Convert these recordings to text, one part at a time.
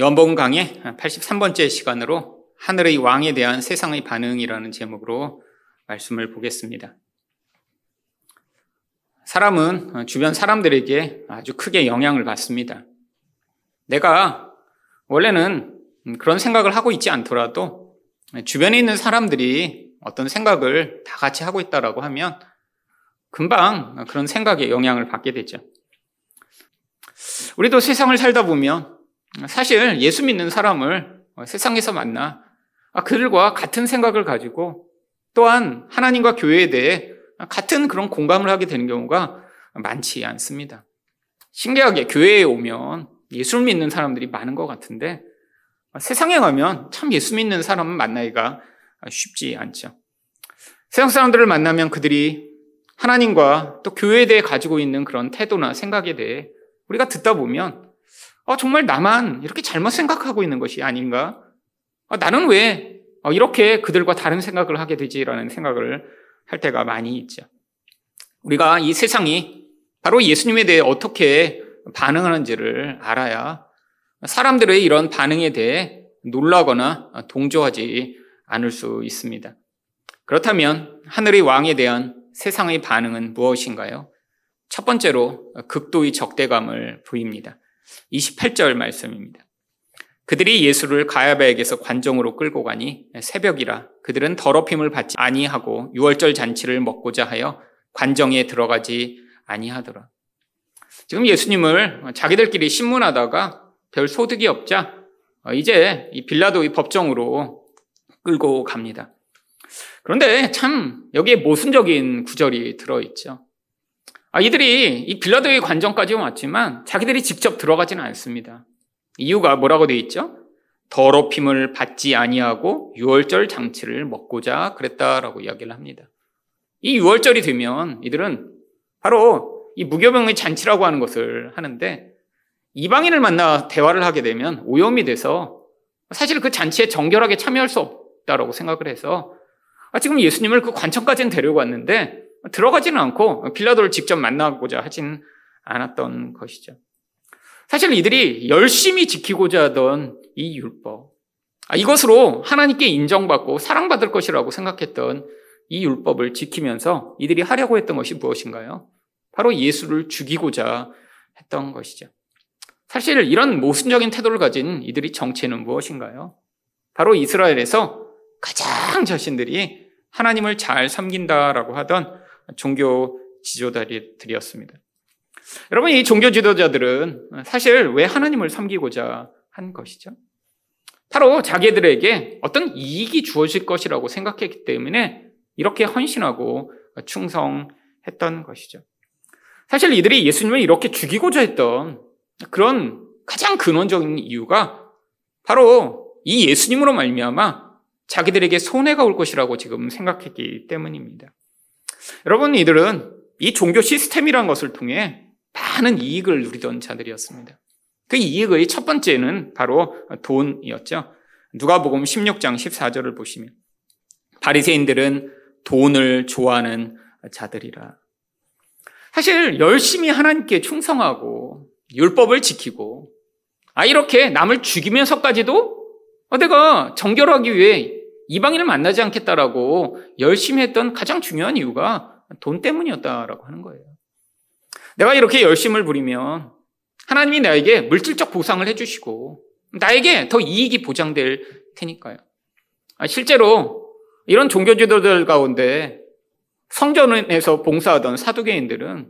요한복음 강의 83번째 시간으로 하늘의 왕에 대한 세상의 반응이라는 제목으로 말씀을 보겠습니다. 사람은 주변 사람들에게 아주 크게 영향을 받습니다. 내가 원래는 그런 생각을 하고 있지 않더라도 주변에 있는 사람들이 어떤 생각을 다 같이 하고 있다라고 하면 금방 그런 생각에 영향을 받게 되죠. 우리도 세상을 살다 보면 사실 예수 믿는 사람을 세상에서 만나 아, 그들과 같은 생각을 가지고 또한 하나님과 교회에 대해 같은 그런 공감을 하게 되는 경우가 많지 않습니다. 신기하게 교회에 오면 예수를 믿는 사람들이 많은 것 같은데 세상에 가면 참 예수 믿는 사람을 만나기가 쉽지 않죠. 세상 사람들을 만나면 그들이 하나님과 또 교회에 대해 가지고 있는 그런 태도나 생각에 대해 우리가 듣다 보면 어, 정말 나만 이렇게 잘못 생각하고 있는 것이 아닌가? 어, 나는 왜 어, 이렇게 그들과 다른 생각을 하게 되지라는 생각을 할 때가 많이 있죠. 우리가 이 세상이 바로 예수님에 대해 어떻게 반응하는지를 알아야 사람들의 이런 반응에 대해 놀라거나 동조하지 않을 수 있습니다. 그렇다면 하늘의 왕에 대한 세상의 반응은 무엇인가요? 첫 번째로 극도의 적대감을 보입니다. 28절 말씀입니다. 그들이 예수를 가야바에게서 관정으로 끌고 가니 새벽이라 그들은 더럽힘을 받지 아니하고 유월절 잔치를 먹고자 하여 관정에 들어가지 아니하더라. 지금 예수님을 자기들끼리 신문하다가 별 소득이 없자 이제 이 빌라도의 법정으로 끌고 갑니다. 그런데 참 여기에 모순적인 구절이 들어있죠. 아, 이들이 이 빌라도의 관정까지 왔지만 자기들이 직접 들어가지는 않습니다. 이유가 뭐라고 되어 있죠? 더럽힘을 받지 아니하고 유월절 장치를 먹고자 그랬다라고 이야기를 합니다. 이 유월절이 되면 이들은 바로 이 무교병의 잔치라고 하는 것을 하는데 이방인을 만나 대화를 하게 되면 오염이 돼서 사실 그 잔치에 정결하게 참여할 수 없다라고 생각을 해서 아, 지금 예수님을 그 관청까지는 데려갔는데 들어가지는 않고 빌라도를 직접 만나고자 하진 않았던 것이죠. 사실 이들이 열심히 지키고자 하던 이 율법, 아, 이것으로 하나님께 인정받고 사랑받을 것이라고 생각했던 이 율법을 지키면서 이들이 하려고 했던 것이 무엇인가요? 바로 예수를 죽이고자 했던 것이죠. 사실 이런 모순적인 태도를 가진 이들이 정체는 무엇인가요? 바로 이스라엘에서 가장 자신들이 하나님을 잘 섬긴다라고 하던 종교 지도자들이었습니다. 여러분, 이 종교 지도자들은 사실 왜 하나님을 섬기고자 한 것이죠? 바로 자기들에게 어떤 이익이 주어질 것이라고 생각했기 때문에 이렇게 헌신하고 충성했던 것이죠. 사실 이들이 예수님을 이렇게 죽이고자 했던 그런 가장 근원적인 이유가 바로 이 예수님으로 말미암아 자기들에게 손해가 올 것이라고 지금 생각했기 때문입니다. 여러분, 이들은 이 종교 시스템이란 것을 통해 많은 이익을 누리던 자들이었습니다. 그 이익의 첫 번째는 바로 돈이었죠. 누가복음 16장 14절을 보시면 바리새인들은 돈을 좋아하는 자들이라. 사실 열심히 하나님께 충성하고 율법을 지키고 아 이렇게 남을 죽이면서까지도 어, 내가 정결하기 위해 이방인을 만나지 않겠다라고 열심히 했던 가장 중요한 이유가 돈 때문이었다라고 하는 거예요. 내가 이렇게 열심을 부리면 하나님이 나에게 물질적 보상을 해주시고 나에게 더 이익이 보장될 테니까요. 아, 실제로 이런 종교 지도들 가운데 성전에서 봉사하던 사두개인들은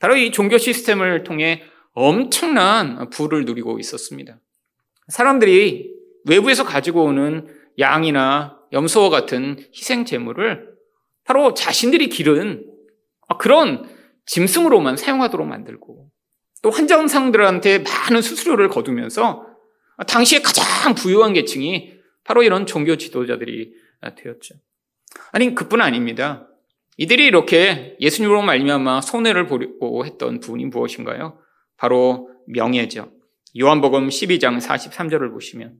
바로 이 종교 시스템을 통해 엄청난 부를 누리고 있었습니다. 사람들이 외부에서 가지고 오는 양이나 염소와 같은 희생 제물을 바로 자신들이 기른 그런 짐승으로만 사용하도록 만들고 또 환자원상들한테 많은 수수료를 거두면서 당시에 가장 부유한 계층이 바로 이런 종교 지도자들이 되었죠. 아니 그뿐 아닙니다. 이들이 이렇게 예수님으로 말미암아 손해를 보려고 했던 부분이 무엇인가요? 바로 명예죠. 요한복음 12장 43절을 보시면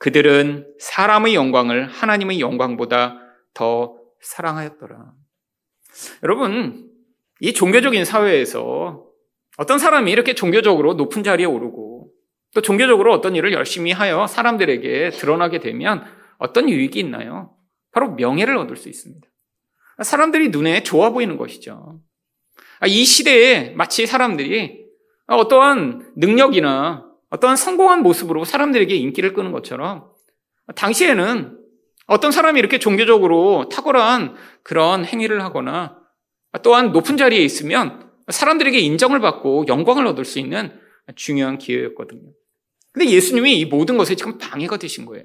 그들은 사람의 영광을 하나님의 영광보다 더 사랑하였더라. 여러분, 이 종교적인 사회에서 어떤 사람이 이렇게 종교적으로 높은 자리에 오르고 또 종교적으로 어떤 일을 열심히 하여 사람들에게 드러나게 되면 어떤 유익이 있나요? 바로 명예를 얻을 수 있습니다. 사람들이 눈에 좋아 보이는 것이죠. 이 시대에 마치 사람들이 어떠한 능력이나 어떠한 성공한 모습으로 사람들에게 인기를 끄는 것처럼 당시에는 어떤 사람이 이렇게 종교적으로 탁월한 그런 행위를 하거나 또한 높은 자리에 있으면 사람들에게 인정을 받고 영광을 얻을 수 있는 중요한 기회였거든요. 근데 예수님이 이 모든 것에 지금 방해가 되신 거예요.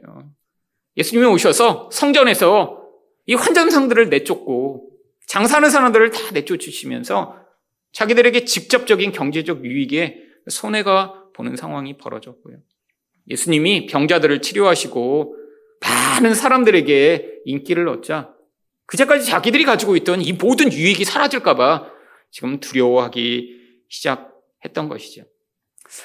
예수님이 오셔서 성전에서 이 환전상들을 내쫓고 장사하는 사람들을 다 내쫓으시면서 자기들에게 직접적인 경제적 유익에 손해가 보는 상황이 벌어졌고요. 예수님이 병자들을 치료하시고 많은 사람들에게 인기를 얻자 그제까지 자기들이 가지고 있던 이 모든 유익이 사라질까봐 지금 두려워하기 시작했던 것이죠.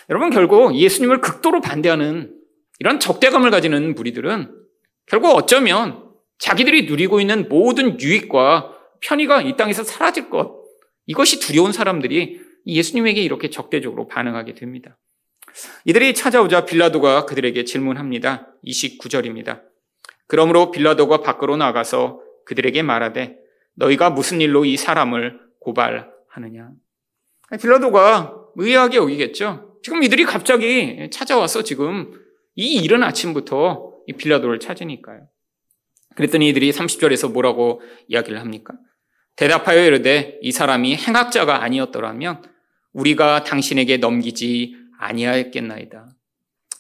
여러분 결국 예수님을 극도로 반대하는 이런 적대감을 가지는 무리들은 결국 어쩌면 자기들이 누리고 있는 모든 유익과 편의가 이 땅에서 사라질 것 이것이 두려운 사람들이 예수님에게 이렇게 적대적으로 반응하게 됩니다. 이들이 찾아오자 빌라도가 그들에게 질문합니다. 29절입니다. 그러므로 빌라도가 밖으로 나가서 그들에게 말하되 너희가 무슨 일로 이 사람을 고발하느냐. 빌라도가 의아하게 여기겠죠. 지금 이들이 갑자기 찾아와서 지금 이 이른 아침부터 이 빌라도를 찾으니까요. 그랬더니 이들이 30절에서 뭐라고 이야기를 합니까? 대답하여 이르되 이 사람이 행악자가 아니었더라면 우리가 당신에게 넘기지 아니하였겠나이다.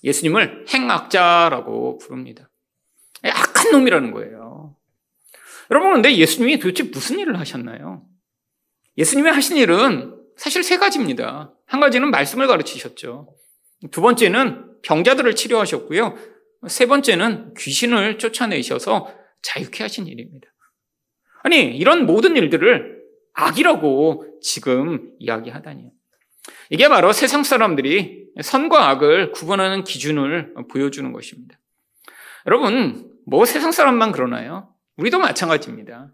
예수님을 행악자라고 부릅니다. 악한 놈이라는 거예요. 여러분, 근데 예수님이 도대체 무슨 일을 하셨나요? 예수님이 하신 일은 사실 세 가지입니다. 한 가지는 말씀을 가르치셨죠. 두 번째는 병자들을 치료하셨고요. 세 번째는 귀신을 쫓아내셔서 자유케 하신 일입니다. 아니, 이런 모든 일들을 악이라고 지금 이야기하다니요. 이게 바로 세상 사람들이 선과 악을 구분하는 기준을 보여주는 것입니다. 여러분, 뭐 세상 사람만 그러나요? 우리도 마찬가지입니다.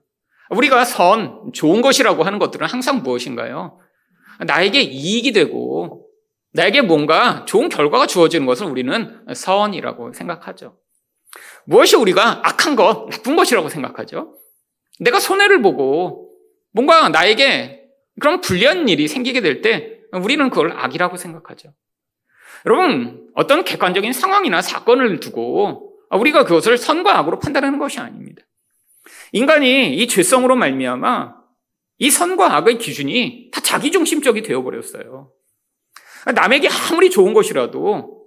우리가 선, 좋은 것이라고 하는 것들은 항상 무엇인가요? 나에게 이익이 되고, 나에게 뭔가 좋은 결과가 주어지는 것을 우리는 선이라고 생각하죠. 무엇이 우리가 악한 것, 나쁜 것이라고 생각하죠? 내가 손해를 보고 뭔가 나에게 그런 불리한 일이 생기게 될 때 우리는 그걸 악이라고 생각하죠. 여러분, 어떤 객관적인 상황이나 사건을 두고 우리가 그것을 선과 악으로 판단하는 것이 아닙니다. 인간이 이 죄성으로 말미암아 이 선과 악의 기준이 다 자기 중심적이 되어 버렸어요. 남에게 아무리 좋은 것이라도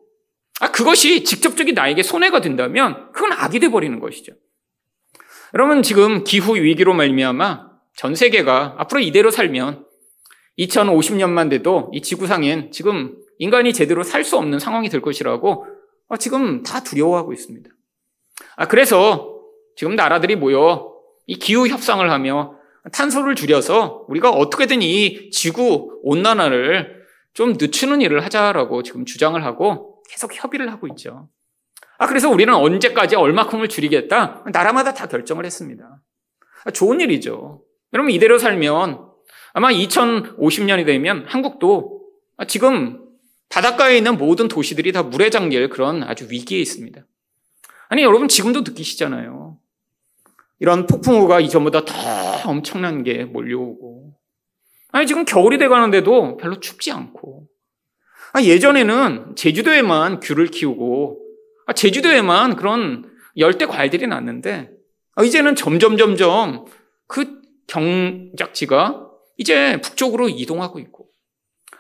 아, 그것이 직접적인 나에게 손해가 된다면 그건 악이 돼 버리는 것이죠. 여러분 지금 기후 위기로 말미암아 전 세계가 앞으로 이대로 살면 2050년만 돼도 이 지구상엔 지금 인간이 제대로 살 수 없는 상황이 될 것이라고 아, 지금 다 두려워하고 있습니다. 아, 그래서 지금 나라들이 모여 이 기후 협상을 하며 탄소를 줄여서 우리가 어떻게든 이 지구 온난화를 좀 늦추는 일을 하자라고 지금 주장을 하고 계속 협의를 하고 있죠. 아, 그래서 우리는 언제까지 얼마큼을 줄이겠다? 나라마다 다 결정을 했습니다. 아, 좋은 일이죠. 여러분, 이대로 살면 아마 2050년이 되면 한국도 지금 바닷가에 있는 모든 도시들이 다 물에 잠길 그런 아주 위기에 있습니다. 아니, 여러분 지금도 느끼시잖아요. 이런 폭풍우가 이전보다 더 엄청난 게 몰려오고. 아니, 지금 겨울이 돼 가는데도 별로 춥지 않고. 아, 예전에는 제주도에만 귤을 키우고 아, 제주도에만 그런 열대 과일들이 났는데 아, 이제는 점점 점점 그 경작지가 이제 북쪽으로 이동하고 있고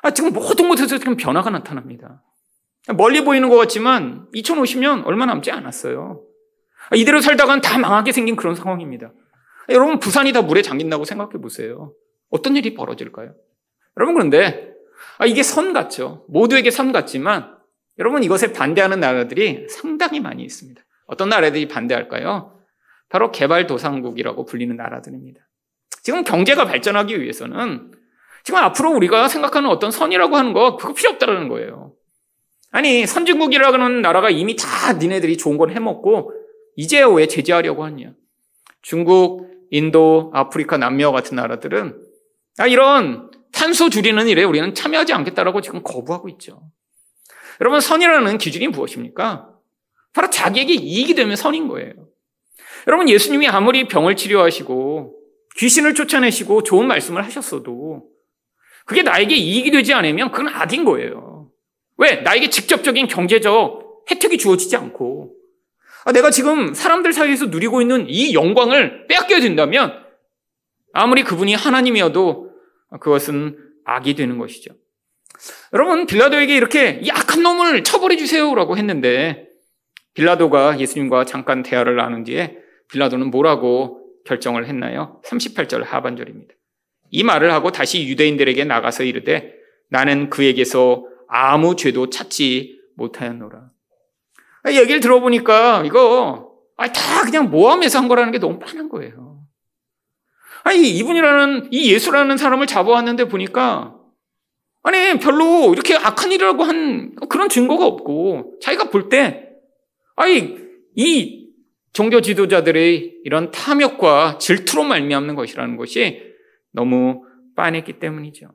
아, 지금 모든 곳에서 지금 변화가 나타납니다. 멀리 보이는 것 같지만 2050년 얼마 남지 않았어요. 이대로 살다간 다 망하게 생긴 그런 상황입니다. 여러분 부산이 다 물에 잠긴다고 생각해 보세요. 어떤 일이 벌어질까요? 여러분 그런데 이게 선 같죠. 모두에게 선 같지만 여러분 이것에 반대하는 나라들이 상당히 많이 있습니다. 어떤 나라들이 반대할까요? 바로 개발도상국이라고 불리는 나라들입니다. 지금 경제가 발전하기 위해서는 지금 앞으로 우리가 생각하는 어떤 선이라고 하는 거 그거 필요 없다는 거예요. 아니 선진국이라고 하는 나라가 이미 다 니네들이 좋은 걸 해먹고 이제 왜 제재하려고 하냐? 중국, 인도, 아프리카, 남미와 같은 나라들은 아, 이런 탄소 줄이는 일에 우리는 참여하지 않겠다라고 지금 거부하고 있죠. 여러분, 선이라는 기준이 무엇입니까? 바로 자기에게 이익이 되면 선인 거예요. 여러분, 예수님이 아무리 병을 치료하시고 귀신을 쫓아내시고 좋은 말씀을 하셨어도 그게 나에게 이익이 되지 않으면 그건 악인 거예요. 왜? 나에게 직접적인 경제적 혜택이 주어지지 않고 아, 내가 지금 사람들 사이에서 누리고 있는 이 영광을 빼앗겨야 된다면 아무리 그분이 하나님이어도 그것은 악이 되는 것이죠. 여러분, 빌라도에게 이렇게 이 악한 놈을 처벌해 주세요라고 했는데 빌라도가 예수님과 잠깐 대화를 나눈 뒤에 빌라도는 뭐라고 결정을 했나요? 38절 하반절입니다. 이 말을 하고 다시 유대인들에게 나가서 이르되 나는 그에게서 아무 죄도 찾지 못하였노라. 얘기를 들어보니까 이거 다 그냥 모함해서 한 거라는 게 너무 뻔한 거예요. 아니 이분이라는 이 예수라는 사람을 잡아왔는데 보니까 아니 별로 이렇게 악한 일이라고 한 그런 증거가 없고 자기가 볼 때 아니 이 종교 지도자들의 이런 탐욕과 질투로 말미암는 것이라는 것이 너무 빤했기 때문이죠.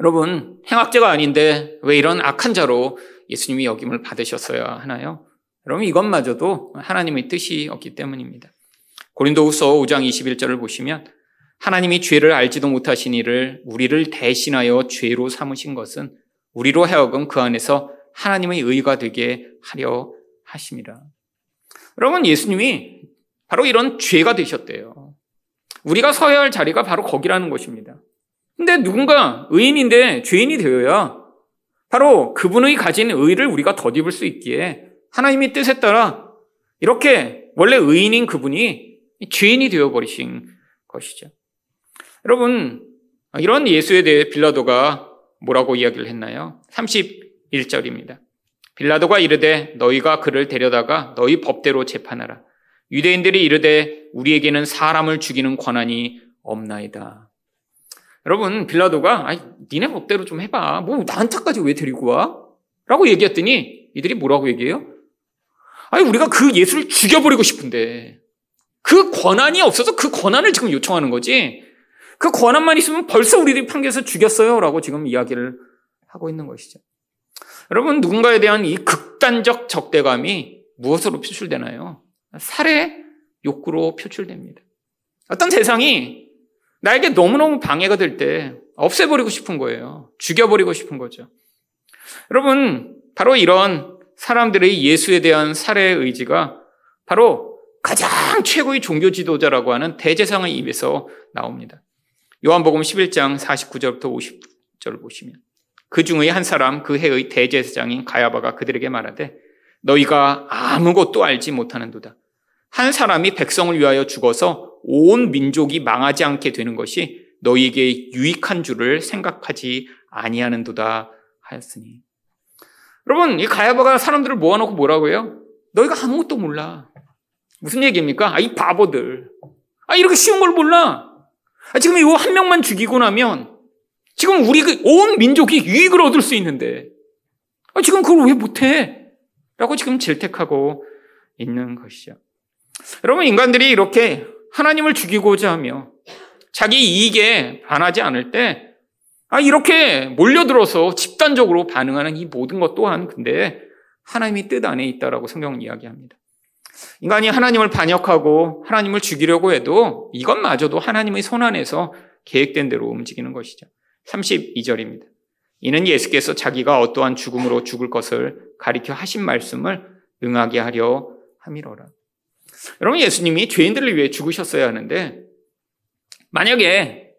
여러분 행악자가 아닌데 왜 이런 악한 자로 예수님이 여김을 받으셨어야 하나요? 여러분 이것마저도 하나님의 뜻이었기 때문입니다. 고린도후서 5장 21절을 보시면 하나님이 죄를 알지도 못하신 이를 우리를 대신하여 죄로 삼으신 것은 우리로 하여금 그 안에서 하나님의 의가 되게 하려 하심이라. 여러분 예수님이 바로 이런 죄가 되셨대요. 우리가 서야 할 자리가 바로 거기라는 것입니다. 근데 누군가 의인인데 죄인이 되어야 바로 그분의 가진 의를 우리가 덧입을 수 있기에 하나님의 뜻에 따라 이렇게 원래 의인인 그분이 죄인이 되어버리신 것이죠. 여러분, 이런 예수에 대해 빌라도가 뭐라고 이야기를 했나요? 31절입니다. 빌라도가 이르되 너희가 그를 데려다가 너희 법대로 재판하라. 유대인들이 이르되 우리에게는 사람을 죽이는 권한이 없나이다. 여러분, 빌라도가, 아이, 니네 법대로 좀 해봐. 뭐, 나한테까지 왜 데리고 와? 라고 얘기했더니, 이들이 뭐라고 얘기해요? 아니, 우리가 그 예수를 죽여버리고 싶은데, 그 권한이 없어서 그 권한을 지금 요청하는 거지, 그 권한만 있으면 벌써 우리들이 판결해서 죽였어요. 라고 지금 이야기를 하고 있는 것이죠. 여러분, 누군가에 대한 이 극단적 적대감이 무엇으로 표출되나요? 살해 욕구로 표출됩니다. 어떤 세상이 나에게 너무너무 방해가 될 때 없애버리고 싶은 거예요. 죽여버리고 싶은 거죠. 여러분, 바로 이런 사람들의 예수에 대한 살해의 의지가 바로 가장 최고의 종교 지도자라고 하는 대제상의 입에서 나옵니다. 요한복음 11장 49절부터 50절을 보시면 그 중의 한 사람 그 해의 대제사장인 가야바가 그들에게 말하되 너희가 아무것도 알지 못하는도다. 한 사람이 백성을 위하여 죽어서 온 민족이 망하지 않게 되는 것이 너희에게 유익한 줄을 생각하지 아니하는도다 하였으니. 여러분, 이 가야바가 사람들을 모아놓고 뭐라고 해요? 너희가 아무것도 몰라. 무슨 얘기입니까? 아, 이 바보들. 아, 이렇게 쉬운 걸 몰라. 아, 지금 이거 한 명만 죽이고 나면 지금 우리 그 온 민족이 유익을 얻을 수 있는데 아, 지금 그걸 왜 못해? 라고 지금 질택하고 있는 것이죠. 여러분, 인간들이 이렇게 하나님을 죽이고자 하며 자기 이익에 반하지 않을 때, 아, 이렇게 몰려들어서 집단적으로 반응하는 이 모든 것 또한 근데 하나님이 뜻 안에 있다라고 성경은 이야기합니다. 인간이 하나님을 반역하고 하나님을 죽이려고 해도 이것마저도 하나님의 손 안에서 계획된 대로 움직이는 것이죠. 32절입니다. 이는 예수께서 자기가 어떠한 죽음으로 죽을 것을 가리켜 하신 말씀을 응하게 하려 함이로라. 여러분 예수님이 죄인들을 위해 죽으셨어야 하는데 만약에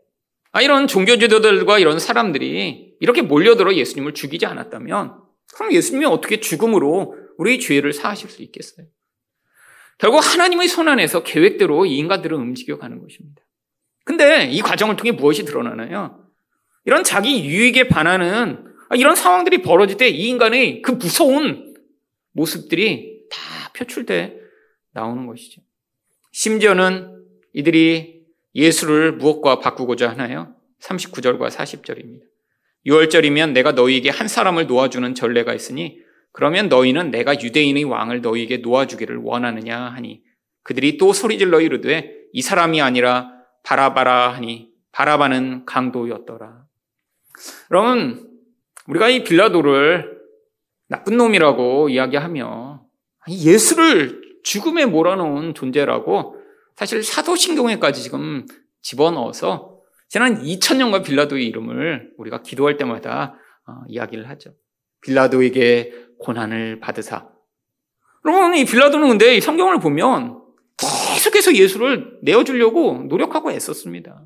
아, 이런 종교 지도들과 이런 사람들이 이렇게 몰려들어 예수님을 죽이지 않았다면 그럼 예수님이 어떻게 죽음으로 우리 죄를 사하실 수 있겠어요? 결국 하나님의 손 안에서 계획대로 이 인간들은 움직여 가는 것입니다. 근데 이 과정을 통해 무엇이 드러나나요? 이런 자기 유익에 반하는 아, 이런 상황들이 벌어질 때 이 인간의 그 무서운 모습들이 다 표출돼 나오는 것이죠. 심지어는 이들이 예수를 무엇과 바꾸고자 하나요? 39절과 40절입니다. 6월절이면 내가 너희에게 한 사람을 놓아주는 전례가 있으니 그러면 너희는 내가 유대인의 왕을 너희에게 놓아주기를 원하느냐 하니 그들이 또 소리질러 이르되 이 사람이 아니라 바라바라 하니 바라바는 강도였더라. 여러분 우리가 이 빌라도를 나쁜 놈이라고 이야기하며 예수를 죽음에 몰아넣은 존재라고 사실 사도신경에까지 지금 집어넣어서 지난 2000년과 빌라도의 이름을 우리가 기도할 때마다 어, 이야기를 하죠. 빌라도에게 고난을 받으사. 여러분, 이 빌라도는 근데 이 성경을 보면 계속해서 예수를 내어주려고 노력하고 애썼습니다.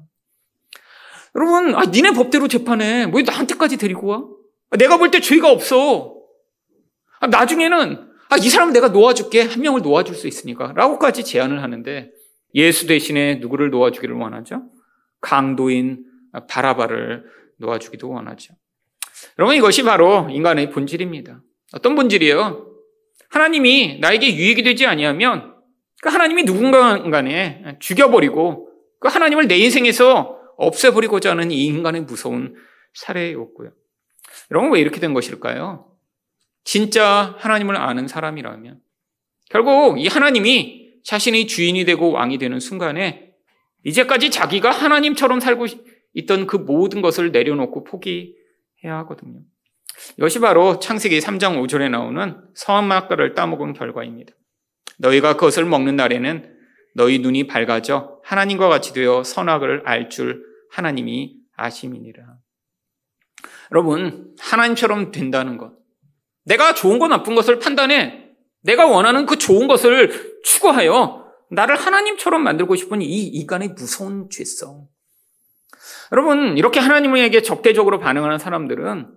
여러분, 아, 니네 법대로 재판해. 뭐 나한테까지 데리고 와? 아, 내가 볼 때 죄가 없어. 아, 나중에는, 아, 이 사람 내가 놓아줄게. 한 명을 놓아줄 수 있으니까. 라고까지 제안을 하는데, 예수 대신에 누구를 놓아주기를 원하죠? 강도인 바라바를 놓아주기도 원하죠. 여러분, 이것이 바로 인간의 본질입니다. 어떤 본질이에요? 하나님이 나에게 유익이 되지 아니하면 그 하나님이 누군가 간에 죽여버리고 그 하나님을 내 인생에서 없애버리고자 하는 이 인간의 무서운 사례였고요. 여러분 왜 이렇게 된 것일까요? 진짜 하나님을 아는 사람이라면 결국 이 하나님이 자신의 주인이 되고 왕이 되는 순간에 이제까지 자기가 하나님처럼 살고 있던 그 모든 것을 내려놓고 포기해야 하거든요. 이것이 바로 창세기 3장 5절에 나오는 선악과를 따먹은 결과입니다. 너희가 그것을 먹는 날에는 너희 눈이 밝아져 하나님과 같이 되어 선악을 알 줄 하나님이 아심이니라. 여러분, 하나님처럼 된다는 것. 내가 좋은 것 나쁜 것을 판단해 내가 원하는 그 좋은 것을 추구하여 나를 하나님처럼 만들고 싶은 이 인간의 무서운 죄성. 여러분, 이렇게 하나님에게 적대적으로 반응하는 사람들은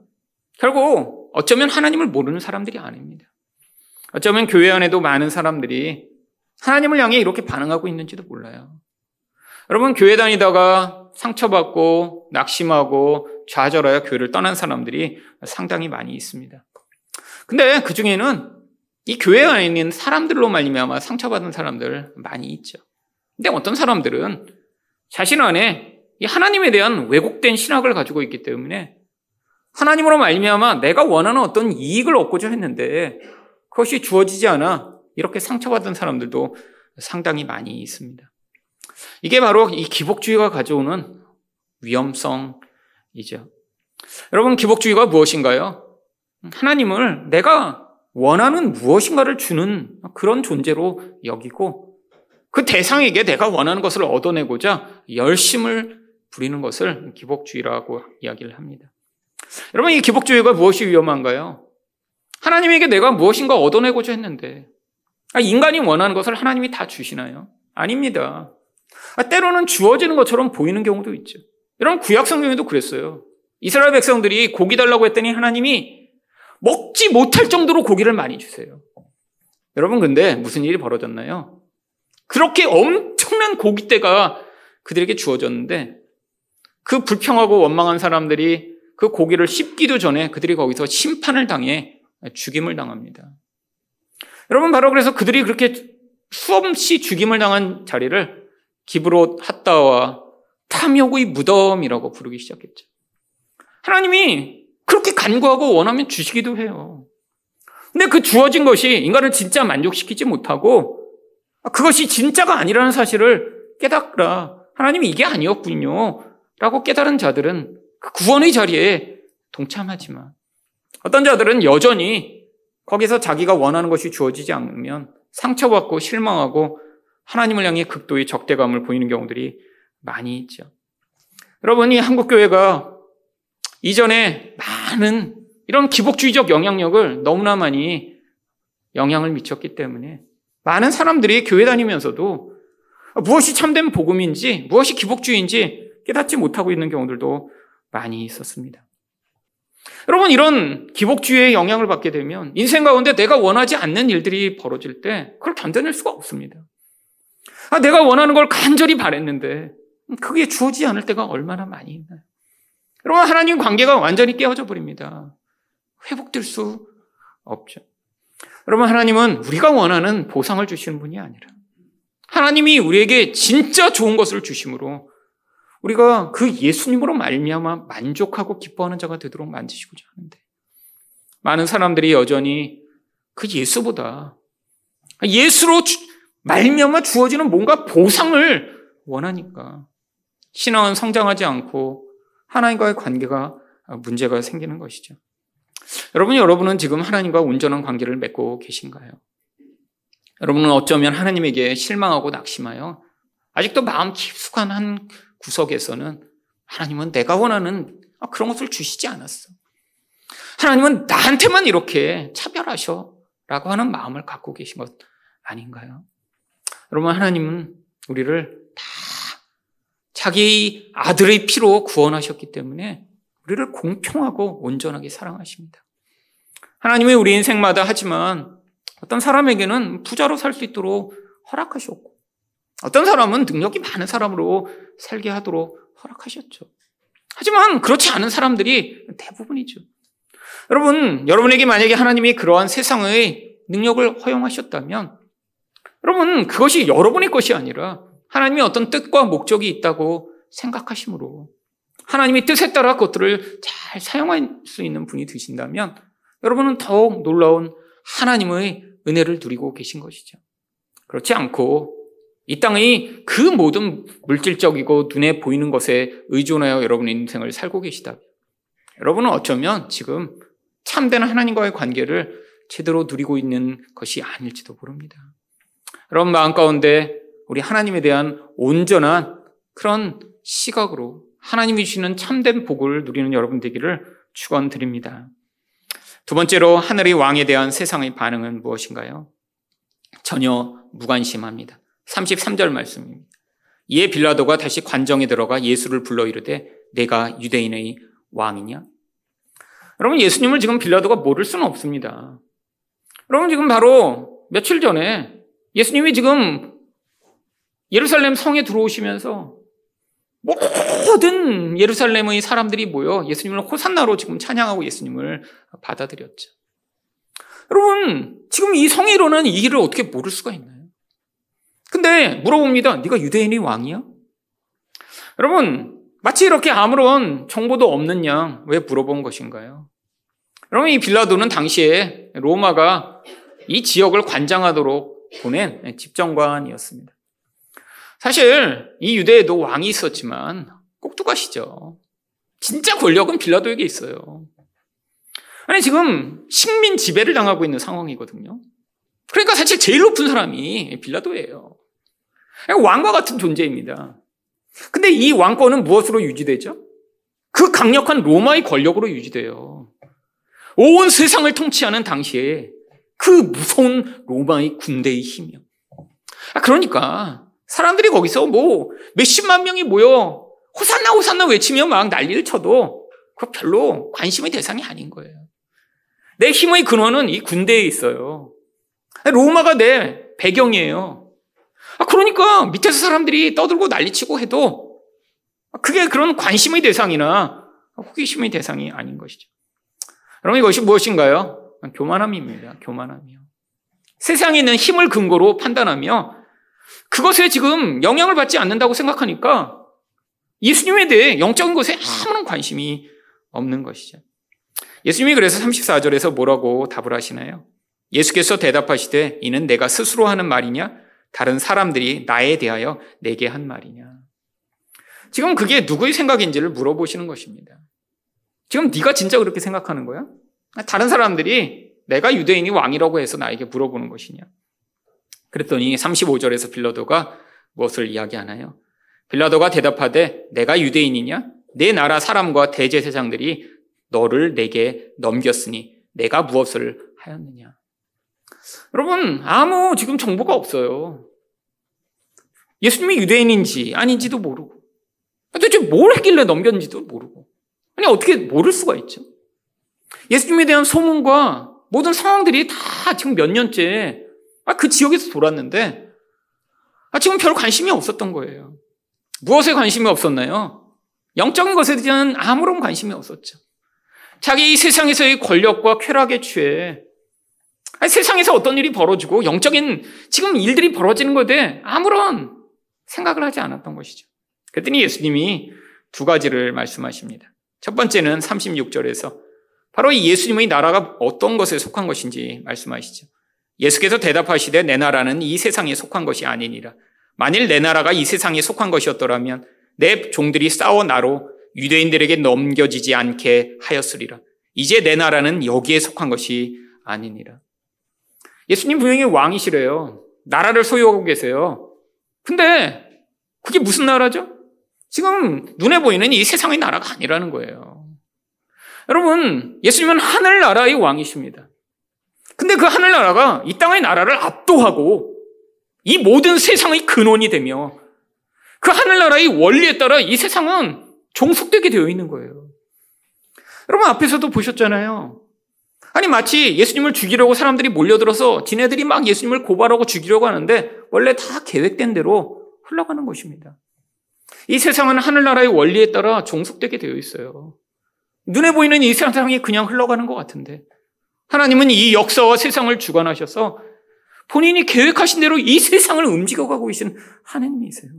결국 어쩌면 하나님을 모르는 사람들이 아닙니다. 어쩌면 교회 안에도 많은 사람들이 하나님을 향해 이렇게 반응하고 있는지도 몰라요. 여러분, 교회 다니다가 상처받고 낙심하고 좌절하여 교회를 떠난 사람들이 상당히 많이 있습니다. 근데 그 중에는 이 교회 안에 있는 사람들로 말미암아 상처받은 사람들 많이 있죠. 근데 어떤 사람들은 자신 안에 이 하나님에 대한 왜곡된 신학을 가지고 있기 때문에 하나님으로 말미암아 내가 원하는 어떤 이익을 얻고자 했는데 그것이 주어지지 않아 이렇게 상처받은 사람들도 상당히 많이 있습니다. 이게 바로 이 기복주의가 가져오는 위험성이죠. 여러분, 기복주의가 무엇인가요? 하나님을 내가 원하는 무엇인가를 주는 그런 존재로 여기고 그 대상에게 내가 원하는 것을 얻어내고자 열심을 부리는 것을 기복주의라고 이야기를 합니다. 여러분, 이 기복주의가 무엇이 위험한가요? 하나님에게 내가 무엇인가 얻어내고자 했는데, 아, 인간이 원하는 것을 하나님이 다 주시나요? 아닙니다. 아, 때로는 주어지는 것처럼 보이는 경우도 있죠. 이런 구약 성경에도 그랬어요. 이스라엘 백성들이 고기 달라고 했더니 하나님이 먹지 못할 정도로 고기를 많이 주세요. 여러분, 근데 무슨 일이 벌어졌나요? 그렇게 엄청난 고기대가 그들에게 주어졌는데 그 불평하고 원망한 사람들이 그 고기를 씹기도 전에 그들이 거기서 심판을 당해 죽임을 당합니다. 여러분 바로 그래서 그들이 그렇게 수없이 죽임을 당한 자리를 기브로 핫다와 탐욕의 무덤이라고 부르기 시작했죠. 하나님이 그렇게 간구하고 원하면 주시기도 해요. 근데 그 주어진 것이 인간을 진짜 만족시키지 못하고 그것이 진짜가 아니라는 사실을 깨닫라. 하나님이 이게 아니었군요. 라고 깨달은 자들은 그 구원의 자리에 동참하지만 어떤 자들은 여전히 거기서 자기가 원하는 것이 주어지지 않으면 상처받고 실망하고 하나님을 향해 극도의 적대감을 보이는 경우들이 많이 있죠. 여러분이 한국 교회가 이전에 많은 이런 기복주의적 영향력을 너무나 많이 영향을 미쳤기 때문에 많은 사람들이 교회 다니면서도 무엇이 참된 복음인지 무엇이 기복주의인지 깨닫지 못하고 있는 경우들도 많이 있었습니다. 여러분, 이런 기복주의의 영향을 받게 되면 인생 가운데 내가 원하지 않는 일들이 벌어질 때 그걸 견뎌낼 수가 없습니다. 아, 내가 원하는 걸 간절히 바랬는데 그게 주어지지 않을 때가 얼마나 많이 있나요? 여러분, 하나님 관계가 완전히 깨어져 버립니다. 회복될 수 없죠. 여러분, 하나님은 우리가 원하는 보상을 주시는 분이 아니라 하나님이 우리에게 진짜 좋은 것을 주심으로 우리가 그 예수님으로 말미암아 만족하고 기뻐하는 자가 되도록 만드시고자 하는데 많은 사람들이 여전히 그 예수보다 예수로 말미암아 주어지는 뭔가 보상을 원하니까 신앙은 성장하지 않고 하나님과의 관계가 문제가 생기는 것이죠. 여러분, 여러분은 지금 하나님과 온전한 관계를 맺고 계신가요? 여러분은 어쩌면 하나님에게 실망하고 낙심하여 아직도 마음 깊숙한 한 구석에서는 하나님은 내가 원하는 그런 것을 주시지 않았어. 하나님은 나한테만 이렇게 차별하셔. 라고 하는 마음을 갖고 계신 것 아닌가요? 여러분, 하나님은 우리를 다 자기 아들의 피로 구원하셨기 때문에 우리를 공평하고 온전하게 사랑하십니다. 하나님이 우리 인생마다 하지만 어떤 사람에게는 부자로 살 수 있도록 허락하셨고 어떤 사람은 능력이 많은 사람으로 살게 하도록 허락하셨죠. 하지만 그렇지 않은 사람들이 대부분이죠. 여러분, 여러분에게 만약에 하나님이 그러한 세상의 능력을 허용하셨다면 여러분, 그것이 여러분의 것이 아니라 하나님이 어떤 뜻과 목적이 있다고 생각하시므로 하나님의 뜻에 따라 그것들을 잘 사용할 수 있는 분이 되신다면 여러분은 더욱 놀라운 하나님의 은혜를 누리고 계신 것이죠. 그렇지 않고 이 땅의 그 모든 물질적이고 눈에 보이는 것에 의존하여 여러분의 인생을 살고 계시다. 여러분은 어쩌면 지금 참된 하나님과의 관계를 제대로 누리고 있는 것이 아닐지도 모릅니다. 여러분 마음 가운데 우리 하나님에 대한 온전한 그런 시각으로 하나님이 주시는 참된 복을 누리는 여러분 되기를 축원드립니다. 두 번째로 하늘의 왕에 대한 세상의 반응은 무엇인가요? 전혀 무관심합니다. 33절 말씀입니다. 이에 빌라도가 다시 관정에 들어가 예수를 불러 이르되 내가 유대인의 왕이냐? 여러분 예수님을 지금 빌라도가 모를 수는 없습니다. 여러분 지금 바로 며칠 전에 예수님이 지금 예루살렘 성에 들어오시면서 모든 예루살렘의 사람들이 모여 예수님을 호산나로 지금 찬양하고 예수님을 받아들였죠. 여러분, 지금 이 일어난 이 일을 어떻게 모를 수가 있나요? 근데 물어봅니다. 네가 유대인이 왕이야? 여러분, 마치 이렇게 아무런 정보도 없는 양 왜 물어본 것인가요? 여러분, 이 빌라도는 당시에 로마가 이 지역을 관장하도록 보낸 집정관이었습니다. 사실 이 유대에도 왕이 있었지만 꼭두가시죠. 진짜 권력은 빌라도에게 있어요. 아니 지금 식민 지배를 당하고 있는 상황이거든요. 그러니까 사실 제일 높은 사람이 빌라도예요. 왕과 같은 존재입니다. 근데 이 왕권은 무엇으로 유지되죠? 그 강력한 로마의 권력으로 유지돼요. 온 세상을 통치하는 당시에 그 무서운 로마의 군대의 힘이요. 아, 그러니까 사람들이 거기서 뭐 몇십만 명이 모여 호산나 호산나 외치며 막 난리를 쳐도 그 별로 관심의 대상이 아닌 거예요. 내 힘의 근원은 이 군대에 있어요. 로마가 내 배경이에요. 아, 그러니까 밑에서 사람들이 떠들고 난리치고 해도 그게 그런 관심의 대상이나 호기심의 대상이 아닌 것이죠. 여러분 이것이 무엇인가요? 교만함입니다. 교만함이요. 세상에 있는 힘을 근거로 판단하며 그것에 지금 영향을 받지 않는다고 생각하니까 예수님에 대해 영적인 것에 아무런 관심이 없는 것이죠. 예수님이 그래서 34절에서 뭐라고 답을 하시나요? 예수께서 대답하시되 이는 내가 스스로 하는 말이냐? 다른 사람들이 나에 대하여 내게 한 말이냐? 지금 그게 누구의 생각인지를 물어보시는 것입니다. 지금 네가 진짜 그렇게 생각하는 거야? 다른 사람들이 내가 유대인이 왕이라고 해서 나에게 물어보는 것이냐? 그랬더니 35절에서 빌라도가 무엇을 이야기하나요? 빌라도가 대답하되 내가 유대인이냐? 내 나라 사람과 대제사장들이 너를 내게 넘겼으니 내가 무엇을 하였느냐? 여러분 아무 지금 정보가 없어요. 예수님이 유대인인지 아닌지도 모르고 도대체 뭘 했길래 넘겼는지도 모르고 아니 어떻게 모를 수가 있죠? 예수님에 대한 소문과 모든 상황들이 다 지금 몇 년째 아, 그 지역에서 돌았는데, 아, 지금 별 관심이 없었던 거예요. 무엇에 관심이 없었나요? 영적인 것에 대한 아무런 관심이 없었죠. 자기 이 세상에서의 권력과 쾌락에 취해 아니, 세상에서 어떤 일이 벌어지고 영적인 지금 일들이 벌어지는 것에 아무런 생각을 하지 않았던 것이죠. 그랬더니 예수님이 두 가지를 말씀하십니다. 첫 번째는 36절에서 바로 이 예수님의 나라가 어떤 것에 속한 것인지 말씀하시죠. 예수께서 대답하시되 내 나라는 이 세상에 속한 것이 아니니라. 만일 내 나라가 이 세상에 속한 것이었더라면 내 종들이 싸워 나로 유대인들에게 넘겨지지 않게 하였으리라. 이제 내 나라는 여기에 속한 것이 아니니라. 예수님 분명히 왕이시래요. 나라를 소유하고 계세요. 근데 그게 무슨 나라죠? 지금 눈에 보이는 이 세상의 나라가 아니라는 거예요. 여러분, 예수님은 하늘나라의 왕이십니다. 근데 그 하늘나라가 이 땅의 나라를 압도하고 이 모든 세상의 근원이 되며 그 하늘나라의 원리에 따라 이 세상은 종속되게 되어 있는 거예요. 여러분 앞에서도 보셨잖아요. 아니 마치 예수님을 죽이려고 사람들이 몰려들어서 지네들이 막 예수님을 고발하고 죽이려고 하는데 원래 다 계획된 대로 흘러가는 것입니다. 이 세상은 하늘나라의 원리에 따라 종속되게 되어 있어요. 눈에 보이는 이 세상이 그냥 흘러가는 것 같은데 하나님은 이 역사와 세상을 주관하셔서 본인이 계획하신 대로 이 세상을 움직여가고 계신 하나님이세요.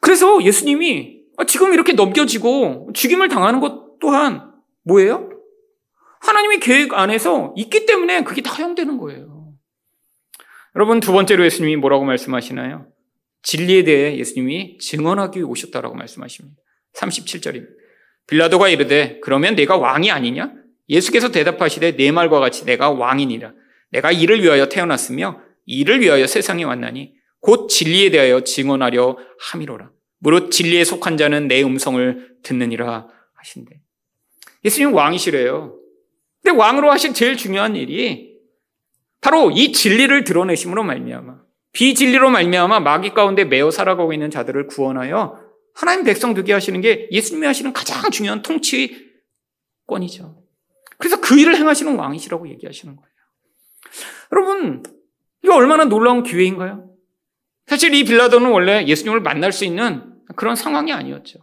그래서 예수님이 지금 이렇게 넘겨지고 죽임을 당하는 것 또한 뭐예요? 하나님의 계획 안에서 있기 때문에 그게 다 허용되는 거예요. 여러분 두 번째로 예수님이 뭐라고 말씀하시나요? 진리에 대해 예수님이 증언하기 오셨다라고 말씀하십니다. 37절입니다. 빌라도가 이르되 그러면 내가 왕이 아니냐? 예수께서 대답하시되 내 말과 같이 내가 왕이니라. 내가 이를 위하여 태어났으며 이를 위하여 세상에 왔나니 곧 진리에 대하여 증언하려 함이로라. 무릇 진리에 속한 자는 내 음성을 듣느니라 하신대. 예수님 왕이시래요. 근데 왕으로 하신 제일 중요한 일이 바로 이 진리를 드러내심으로 말미암아 비진리로 말미암아 마귀 가운데 매어 살아가고 있는 자들을 구원하여 하나님 백성 되게 하시는 게 예수님이 하시는 가장 중요한 통치권이죠. 그래서 그 일을 행하시는 왕이시라고 얘기하시는 거예요. 여러분, 이거 얼마나 놀라운 기회인가요? 사실 이 빌라도는 원래 예수님을 만날 수 있는 그런 상황이 아니었죠.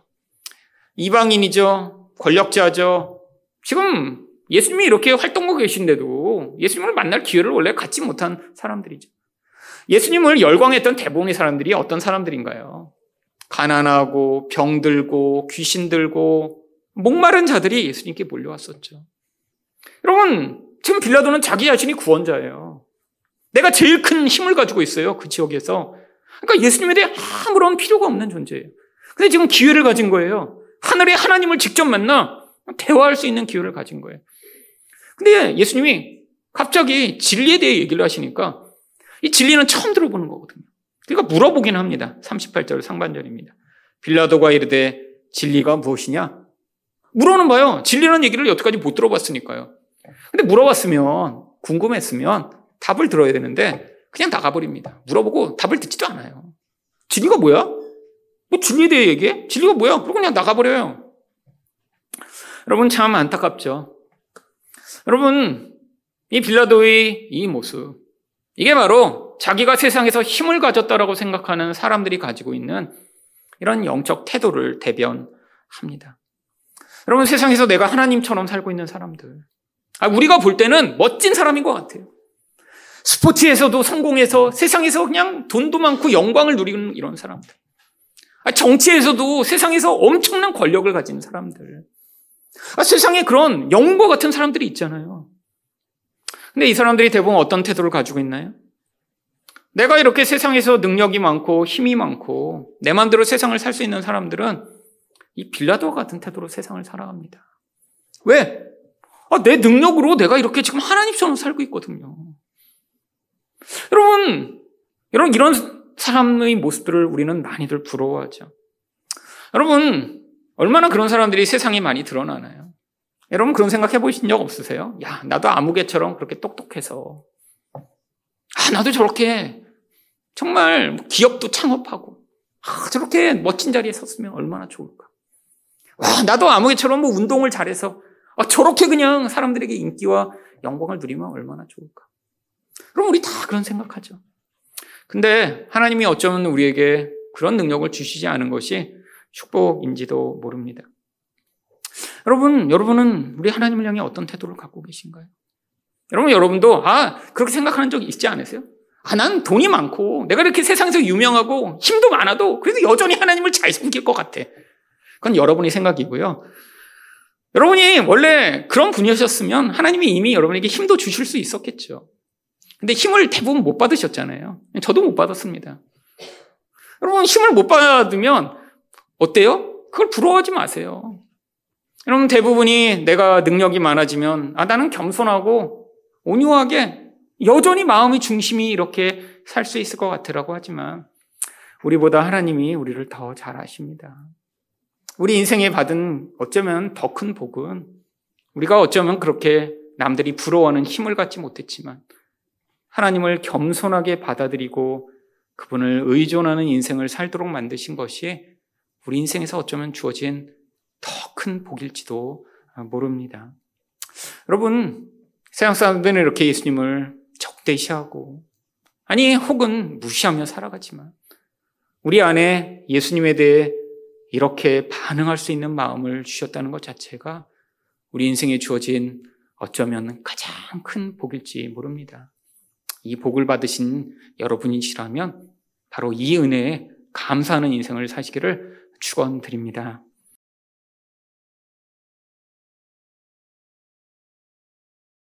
이방인이죠. 권력자죠. 지금 예수님이 이렇게 활동하고 계신데도 예수님을 만날 기회를 원래 갖지 못한 사람들이죠. 예수님을 열광했던 대부분의 사람들이 어떤 사람들인가요? 가난하고 병들고 귀신 들고 목마른 자들이 예수님께 몰려왔었죠. 여러분, 지금 빌라도는 자기 자신이 구원자예요. 내가 제일 큰 힘을 가지고 있어요. 그 지역에서. 그러니까 예수님에 대해 아무런 필요가 없는 존재예요. 근데 지금 기회를 가진 거예요. 하늘의 하나님을 직접 만나 대화할 수 있는 기회를 가진 거예요. 근데 예수님이 갑자기 진리에 대해 얘기를 하시니까 이 진리는 처음 들어보는 거거든요. 그러니까 물어보긴 합니다. 38절 상반절입니다. 빌라도가 이르되 진리가 무엇이냐? 물어는 봐요. 진리라는 얘기를 여태까지 못 들어봤으니까요. 근데 물어봤으면 궁금했으면 답을 들어야 되는데 그냥 나가버립니다. 물어보고 답을 듣지도 않아요. 진리가 뭐야? 뭐 진리에 대해 얘기해? 진리가 뭐야? 그리고 그냥 나가버려요. 여러분 참 안타깝죠. 여러분 이 빌라도의 이 모습 이게 바로 자기가 세상에서 힘을 가졌다라고 생각하는 사람들이 가지고 있는 이런 영적 태도를 대변합니다. 여러분 세상에서 내가 하나님처럼 살고 있는 사람들 아, 우리가 볼 때는 멋진 사람인 것 같아요. 스포츠에서도 성공해서 세상에서 그냥 돈도 많고 영광을 누리는 이런 사람들. 아, 정치에서도 세상에서 엄청난 권력을 가진 사람들. 아, 세상에 그런 영웅과 같은 사람들이 있잖아요. 근데 이 사람들이 대부분 어떤 태도를 가지고 있나요? 내가 이렇게 세상에서 능력이 많고 힘이 많고 내 마음대로 세상을 살 수 있는 사람들은 이 빌라도와 같은 태도로 세상을 살아갑니다. 왜? 아, 내 능력으로 내가 이렇게 지금 하나님처럼 살고 있거든요. 여러분, 이런, 이런 사람의 모습들을 우리는 많이들 부러워하죠. 여러분, 얼마나 그런 사람들이 세상에 많이 드러나나요? 여러분 그런 생각 해 보신 적 없으세요? 야, 나도 아무개처럼 그렇게 똑똑해서. 아, 나도 저렇게 정말 뭐 기업도 창업하고, 아, 저렇게 멋진 자리에 섰으면 얼마나 좋을까. 와, 나도 아무개처럼 뭐 운동을 잘해서 아, 저렇게 그냥 사람들에게 인기와 영광을 누리면 얼마나 좋을까. 그럼 우리 다 그런 생각하죠. 근데 하나님이 어쩌면 우리에게 그런 능력을 주시지 않은 것이 축복인지도 모릅니다. 여러분, 여러분은 우리 하나님을 향해 어떤 태도를 갖고 계신가요? 여러분, 여러분도, 아, 그렇게 생각하는 적 있지 않으세요? 아, 난 돈이 많고, 내가 이렇게 세상에서 유명하고, 힘도 많아도, 그래도 여전히 하나님을 잘 섬길 것 같아. 그건 여러분의 생각이고요. 여러분이 원래 그런 분이셨으면 하나님이 이미 여러분에게 힘도 주실 수 있었겠죠. 근데 힘을 대부분 못 받으셨잖아요. 저도 못 받았습니다. 여러분 힘을 못 받으면 어때요? 그걸 부러워하지 마세요. 여러분 대부분이 내가 능력이 많아지면 아 나는 겸손하고 온유하게 여전히 마음의 중심이 이렇게 살 수 있을 것 같으라고 하지만 우리보다 하나님이 우리를 더 잘 아십니다. 우리 인생에 받은 어쩌면 더 큰 복은 우리가 어쩌면 그렇게 남들이 부러워하는 힘을 갖지 못했지만 하나님을 겸손하게 받아들이고 그분을 의존하는 인생을 살도록 만드신 것이 우리 인생에서 어쩌면 주어진 더 큰 복일지도 모릅니다. 여러분, 세상 사람들은 이렇게 예수님을 적대시하고, 아니, 혹은 무시하며 살아가지만, 우리 안에 예수님에 대해 이렇게 반응할 수 있는 마음을 주셨다는 것 자체가 우리 인생에 주어진 어쩌면 가장 큰 복일지 모릅니다. 이 복을 받으신 여러분이시라면 바로 이 은혜에 감사하는 인생을 사시기를 축원드립니다.